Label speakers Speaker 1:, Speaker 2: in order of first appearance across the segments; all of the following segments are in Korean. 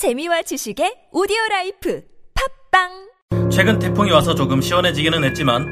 Speaker 1: 재미와 지식의 오디오 라이프 팟빵
Speaker 2: 최근 태풍이 와서 조금 시원해지기는 했지만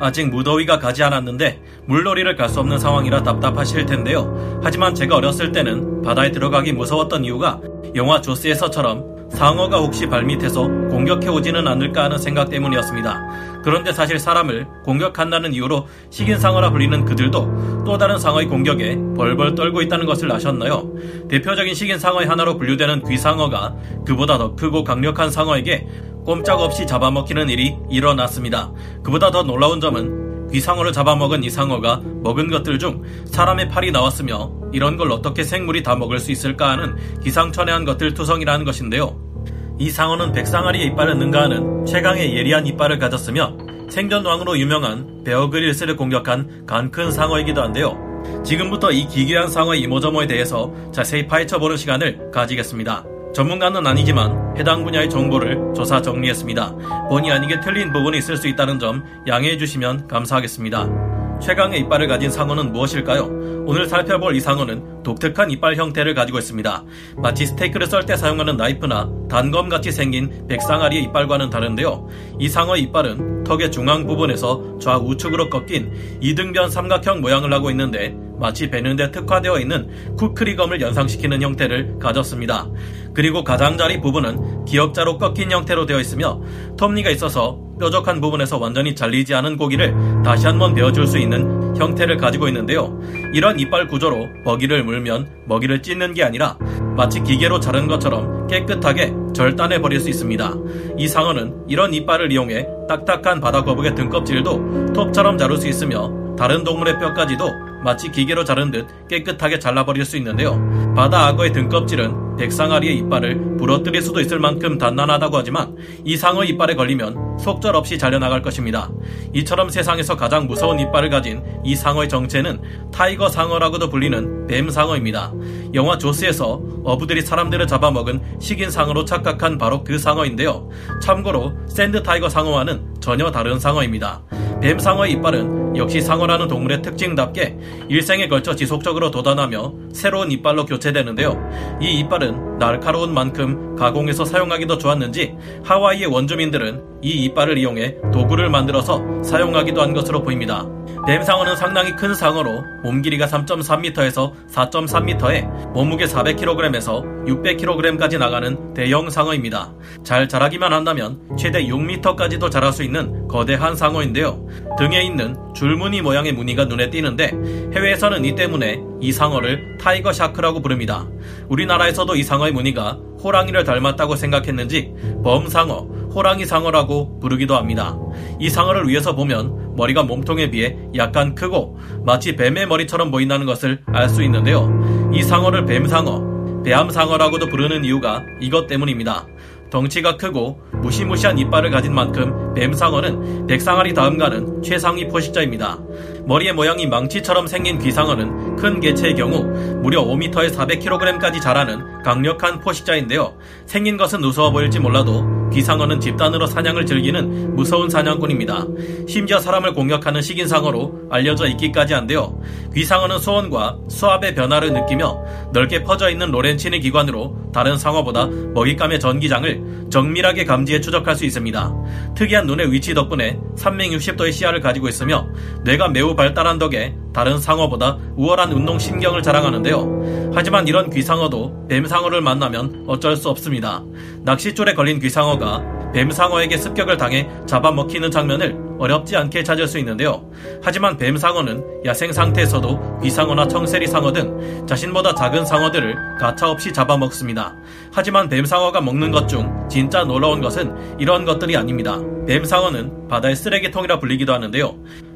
Speaker 2: 아직 무더위가 가지 않았는데 물놀이를 갈 수 없는 상황이라 답답하실 텐데요. 하지만 제가 어렸을 때는 바다에 들어가기 무서웠던 이유가 영화 조스에서처럼 상어가 혹시 발밑에서 공격해 오지는 않을까 하는 생각 때문이었습니다. 그런데 사실 사람을 공격한다는 이유로 식인 상어라 불리는 그들도 또 다른 상어의 공격에 벌벌 떨고 있다는 것을 아셨나요? 대표적인 식인 상어의 하나로 분류되는 귀상어가 그보다 더 크고 강력한 상어에게 꼼짝없이 잡아먹히는 일이 일어났습니다. 그보다 더 놀라운 점은 귀상어를 잡아먹은 이 상어가 먹은 것들 중 사람의 팔이 나왔으며 이런 걸 어떻게 생물이 다 먹을 수 있을까 하는 기상천외한 것들 투성이라는 것인데요. 이 상어는 백상아리의 이빨을 능가하는 최강의 예리한 이빨을 가졌으며 생존왕으로 유명한 베어그릴스를 공격한 간 큰 상어이기도 한데요. 지금부터 이 기괴한 상어의 이모저모에 대해서 자세히 파헤쳐보는 시간을 가지겠습니다. 전문가는 아니지만 해당 분야의 정보를 조사 정리했습니다. 본의 아니게 틀린 부분이 있을 수 있다는 점 양해해 주시면 감사하겠습니다. 최강의 이빨을 가진 상어는 무엇일까요? 오늘 살펴볼 이 상어는 독특한 이빨 형태를 가지고 있습니다. 마치 스테이크를 썰 때 사용하는 나이프나 단검같이 생긴 백상아리의 이빨과는 다른데요. 이 상어의 이빨은 턱의 중앙 부분에서 좌우측으로 꺾인 이등변 삼각형 모양을 하고 있는데 마치 베는데 특화되어 있는 쿠크리검을 연상시키는 형태를 가졌습니다. 그리고 가장자리 부분은 기역자로 꺾인 형태로 되어 있으며 톱니가 있어서 뾰족한 부분에서 완전히 잘리지 않은 고기를 다시 한번 베어줄 수 있는 형태를 가지고 있는데요. 이런 이빨 구조로 먹이를 물면 먹이를 찢는 게 아니라 마치 기계로 자른 것처럼 깨끗하게 절단해 버릴 수 있습니다. 이 상어는 이런 이빨을 이용해 딱딱한 바다 거북의 등껍질도 톱처럼 자를 수 있으며 다른 동물의 뼈까지도 마치 기계로 자른 듯 깨끗하게 잘라버릴 수 있는데요. 바다 악어의 등껍질은 백상아리의 이빨을 부러뜨릴 수도 있을 만큼 단단하다고 하지만 이 상어 이빨에 걸리면 속절없이 잘려나갈 것입니다. 이처럼 세상에서 가장 무서운 이빨을 가진 이 상어의 정체는 tiger 상어라고도 불리는 뱀 상어입니다. 영화 조스에서 어부들이 사람들을 잡아먹은 식인 상어로 착각한 바로 그 상어인데요. 참고로 sand tiger 상어와는 전혀 다른 상어입니다. 뱀 상어의 이빨은 역시 상어라는 동물의 특징답게 일생에 걸쳐 지속적으로 돋아나며 새로운 이빨로 교체되는데요. 이 이빨은 날카로운 만큼 가공해서 사용하기도 좋았는지 하와이의 원주민들은 이 이빨을 이용해 도구를 만들어서 사용하기도 한 것으로 보입니다. 뱀상어는 상당히 큰 상어로 몸 길이가 3.3m에서 4.3m에 몸무게 400kg에서 600kg까지 나가는 대형 상어입니다. 잘 자라기만 한다면 최대 6m까지도 자랄 수 있는 거대한 상어인데요. 등에 있는 줄무늬 모양의 무늬가 눈에 띄는데 해외에서는 이 때문에 이 상어를 tiger shark라고 부릅니다. 우리나라에서도 이 상어의 무늬가 호랑이를 닮았다고 생각했는지 범상어, 호랑이 상어라고 부르기도 합니다. 이 상어를 위에서 보면 머리가 몸통에 비해 약간 크고 마치 뱀의 머리처럼 보인다는 것을 알 수 있는데요. 이 상어를 뱀상어, 배암상어라고도 부르는 이유가 이것 때문입니다. 덩치가 크고 무시무시한 이빨을 가진 만큼 뱀상어는 백상아리 다음 가는 최상위 포식자입니다. 머리의 모양이 망치처럼 생긴 귀상어는 큰 개체의 경우 무려 5m에 400kg까지 자라는 강력한 포식자인데요. 생긴 것은 우스워 보일지 몰라도 귀상어는 집단으로 사냥을 즐기는 무서운 사냥꾼입니다. 심지어 사람을 공격하는 식인상어로 알려져 있기까지 한데요. 귀상어는 소원과 수압의 변화를 느끼며 넓게 퍼져 있는 로렌치의 기관으로 다른 상어보다 먹잇감의 전기장을 정밀하게 감지해 추적할 수 있습니다. 특이한 눈의 위치 덕분에 360도의 시야를 가지고 있으며 뇌가 매우 발달한 덕에 다른 상어보다 우월한 운동 신경을 자랑하는데요. 하지만 이런 귀상어도 뱀상어를 만나면 어쩔 수 없습니다. 낚싯줄에 걸린 귀상어가 뱀상어에게 습격을 당해 잡아먹히는 장면을 어렵지 않게 찾을 수 있는데요. 하지만 뱀상어는 야생 상태에서도 귀상어나 청세리 상어 등 자신보다 작은 상어들을 가차없이 잡아먹습니다. 하지만 뱀상어가 먹는 것 중 진짜 놀라운 것은 이런 것들이 아닙니다. 뱀상어는 바다의 쓰레기통이라 불리기도 하는데요.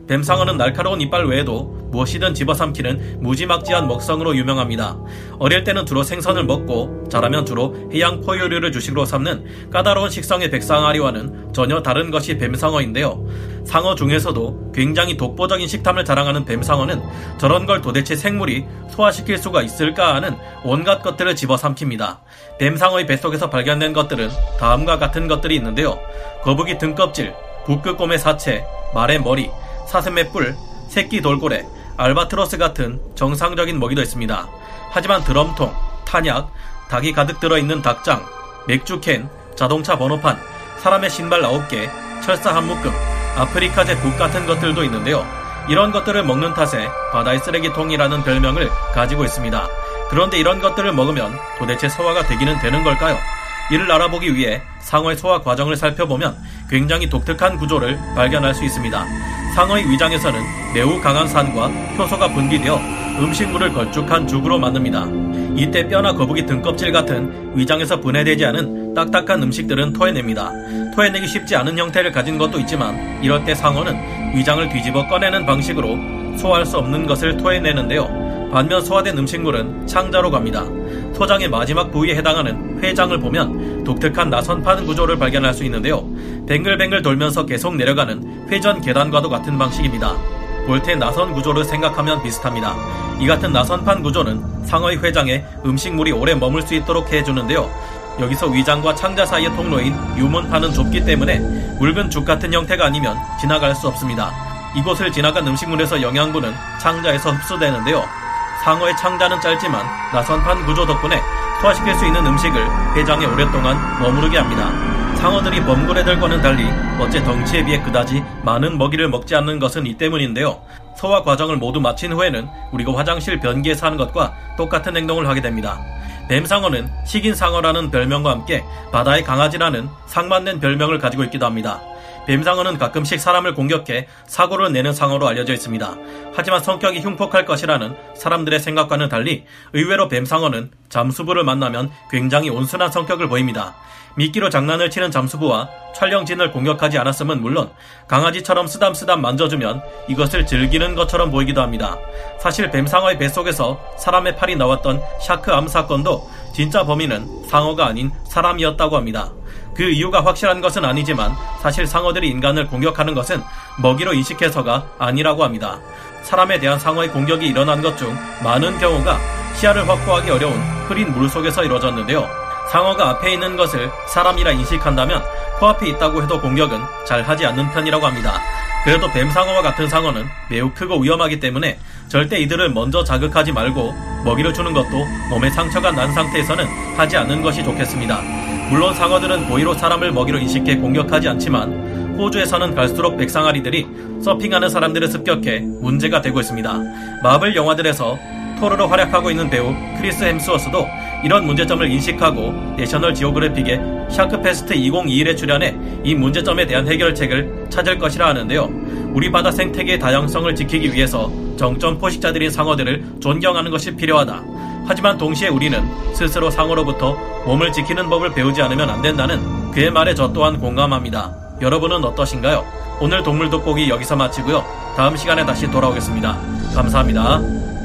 Speaker 2: 뱀상어는 날카로운 이빨 외에도 무엇이든 집어삼키는 무지막지한 먹성으로 유명합니다. 어릴 때는 주로 생선을 먹고 자라면 주로 해양 포유류를 주식으로 삼는 까다로운 식성의 백상아리와는 전혀 다른 것이 뱀상어인데요. 상어 중에서도 굉장히 독보적인 식탐을 자랑하는 뱀상어는 저런 걸 도대체 생물이 소화시킬 수가 있을까 하는 온갖 것들을 집어삼킵니다. 뱀상어의 뱃속에서 발견된 것들은 다음과 같은 것들이 있는데요. 거북이 등껍질, 북극곰의 사체, 말의 머리, 사슴의 뿔, 새끼 돌고래, 알바트로스 같은 정상적인 먹이도 있습니다. 하지만 드럼통, 탄약, 닭이 가득 들어있는 닭장, 맥주캔, 자동차 번호판, 사람의 신발 9개, 철사 한 묶음, 아프리카제 국 같은 것들도 있는데요. 이런 것들을 먹는 탓에 바다의 쓰레기통이라는 별명을 가지고 있습니다. 그런데 이런 것들을 먹으면 도대체 소화가 되기는 되는 걸까요? 이를 알아보기 위해 상어의 소화 과정을 살펴보면 굉장히 독특한 구조를 발견할 수 있습니다. 상어의 위장에서는 매우 강한 산과 효소가 분비되어 음식물을 걸쭉한 죽으로 만듭니다. 이때 뼈나 거북이 등껍질 같은 위장에서 분해되지 않은 딱딱한 음식들은 토해냅니다. 토해내기 쉽지 않은 형태를 가진 것도 있지만 이럴 때 상어는 위장을 뒤집어 꺼내는 방식으로 소화할 수 없는 것을 토해내는데요. 반면 소화된 음식물은 창자로 갑니다. 소장의 마지막 부위에 해당하는 회장을 보면 독특한 나선판 구조를 발견할 수 있는데요. 뱅글뱅글 돌면서 계속 내려가는 회전 계단과도 같은 방식입니다. 볼테 나선 구조를 생각하면 비슷합니다. 이 같은 나선판 구조는 상어의 회장에 음식물이 오래 머물 수 있도록 해주는데요. 여기서 위장과 창자 사이의 통로인 유문판은 좁기 때문에 묽은 죽 같은 형태가 아니면 지나갈 수 없습니다. 이곳을 지나간 음식물에서 영양분은 창자에서 흡수되는데요. 상어의 창자는 짧지만 나선판 구조 덕분에 소화시킬 수 있는 음식을 회장에 오랫동안 머무르게 합니다. 상어들이 범고래들과는 달리 어째 덩치에 비해 그다지 많은 먹이를 먹지 않는 것은 이 때문인데요. 소화 과정을 모두 마친 후에는 우리가 화장실 변기에 사는 것과 똑같은 행동을 하게 됩니다. 뱀상어는 식인 상어라는 별명과 함께 바다의 강아지라는 상맞는 별명을 가지고 있기도 합니다. 뱀상어는 가끔씩 사람을 공격해 사고를 내는 상어로 알려져 있습니다. 하지만 성격이 흉폭할 것이라는 사람들의 생각과는 달리 의외로 뱀상어는 잠수부를 만나면 굉장히 온순한 성격을 보입니다. 미끼로 장난을 치는 잠수부와 촬영진을 공격하지 않았음은 물론 강아지처럼 쓰담쓰담 만져주면 이것을 즐기는 것처럼 보이기도 합니다. 사실 뱀상어의 뱃속에서 사람의 팔이 나왔던 shark arm 사건도 진짜 범인은 상어가 아닌 사람이었다고 합니다. 그 이유가 확실한 것은 아니지만 사실 상어들이 인간을 공격하는 것은 먹이로 인식해서가 아니라고 합니다. 사람에 대한 상어의 공격이 일어난 것 중 많은 경우가 시야를 확보하기 어려운 흐린 물 속에서 이루어졌는데요. 상어가 앞에 있는 것을 사람이라 인식한다면 코앞에 있다고 해도 공격은 잘 하지 않는 편이라고 합니다. 그래도 뱀상어와 같은 상어는 매우 크고 위험하기 때문에 절대 이들을 먼저 자극하지 말고 먹이를 주는 것도 몸에 상처가 난 상태에서는 하지 않는 것이 좋겠습니다. 물론 상어들은 고의로 사람을 먹이로 인식해 공격하지 않지만 호주에서는 갈수록 백상아리들이 서핑하는 사람들을 습격해 문제가 되고 있습니다. 마블 영화들에서 토르로 활약하고 있는 배우 크리스 헴스워스도 이런 문제점을 인식하고 내셔널 지오그래픽의 샤크페스트 2021에 출연해 이 문제점에 대한 해결책을 찾을 것이라 하는데요. 우리 바다 생태계의 다양성을 지키기 위해서 정점 포식자들인 상어들을 존경하는 것이 필요하다. 하지만 동시에 우리는 스스로 상어로부터 몸을 지키는 법을 배우지 않으면 안 된다는 그의 말에 저 또한 공감합니다. 여러분은 어떠신가요? 오늘 동물 돋보기 여기서 마치고요. 다음 시간에 다시 돌아오겠습니다. 감사합니다.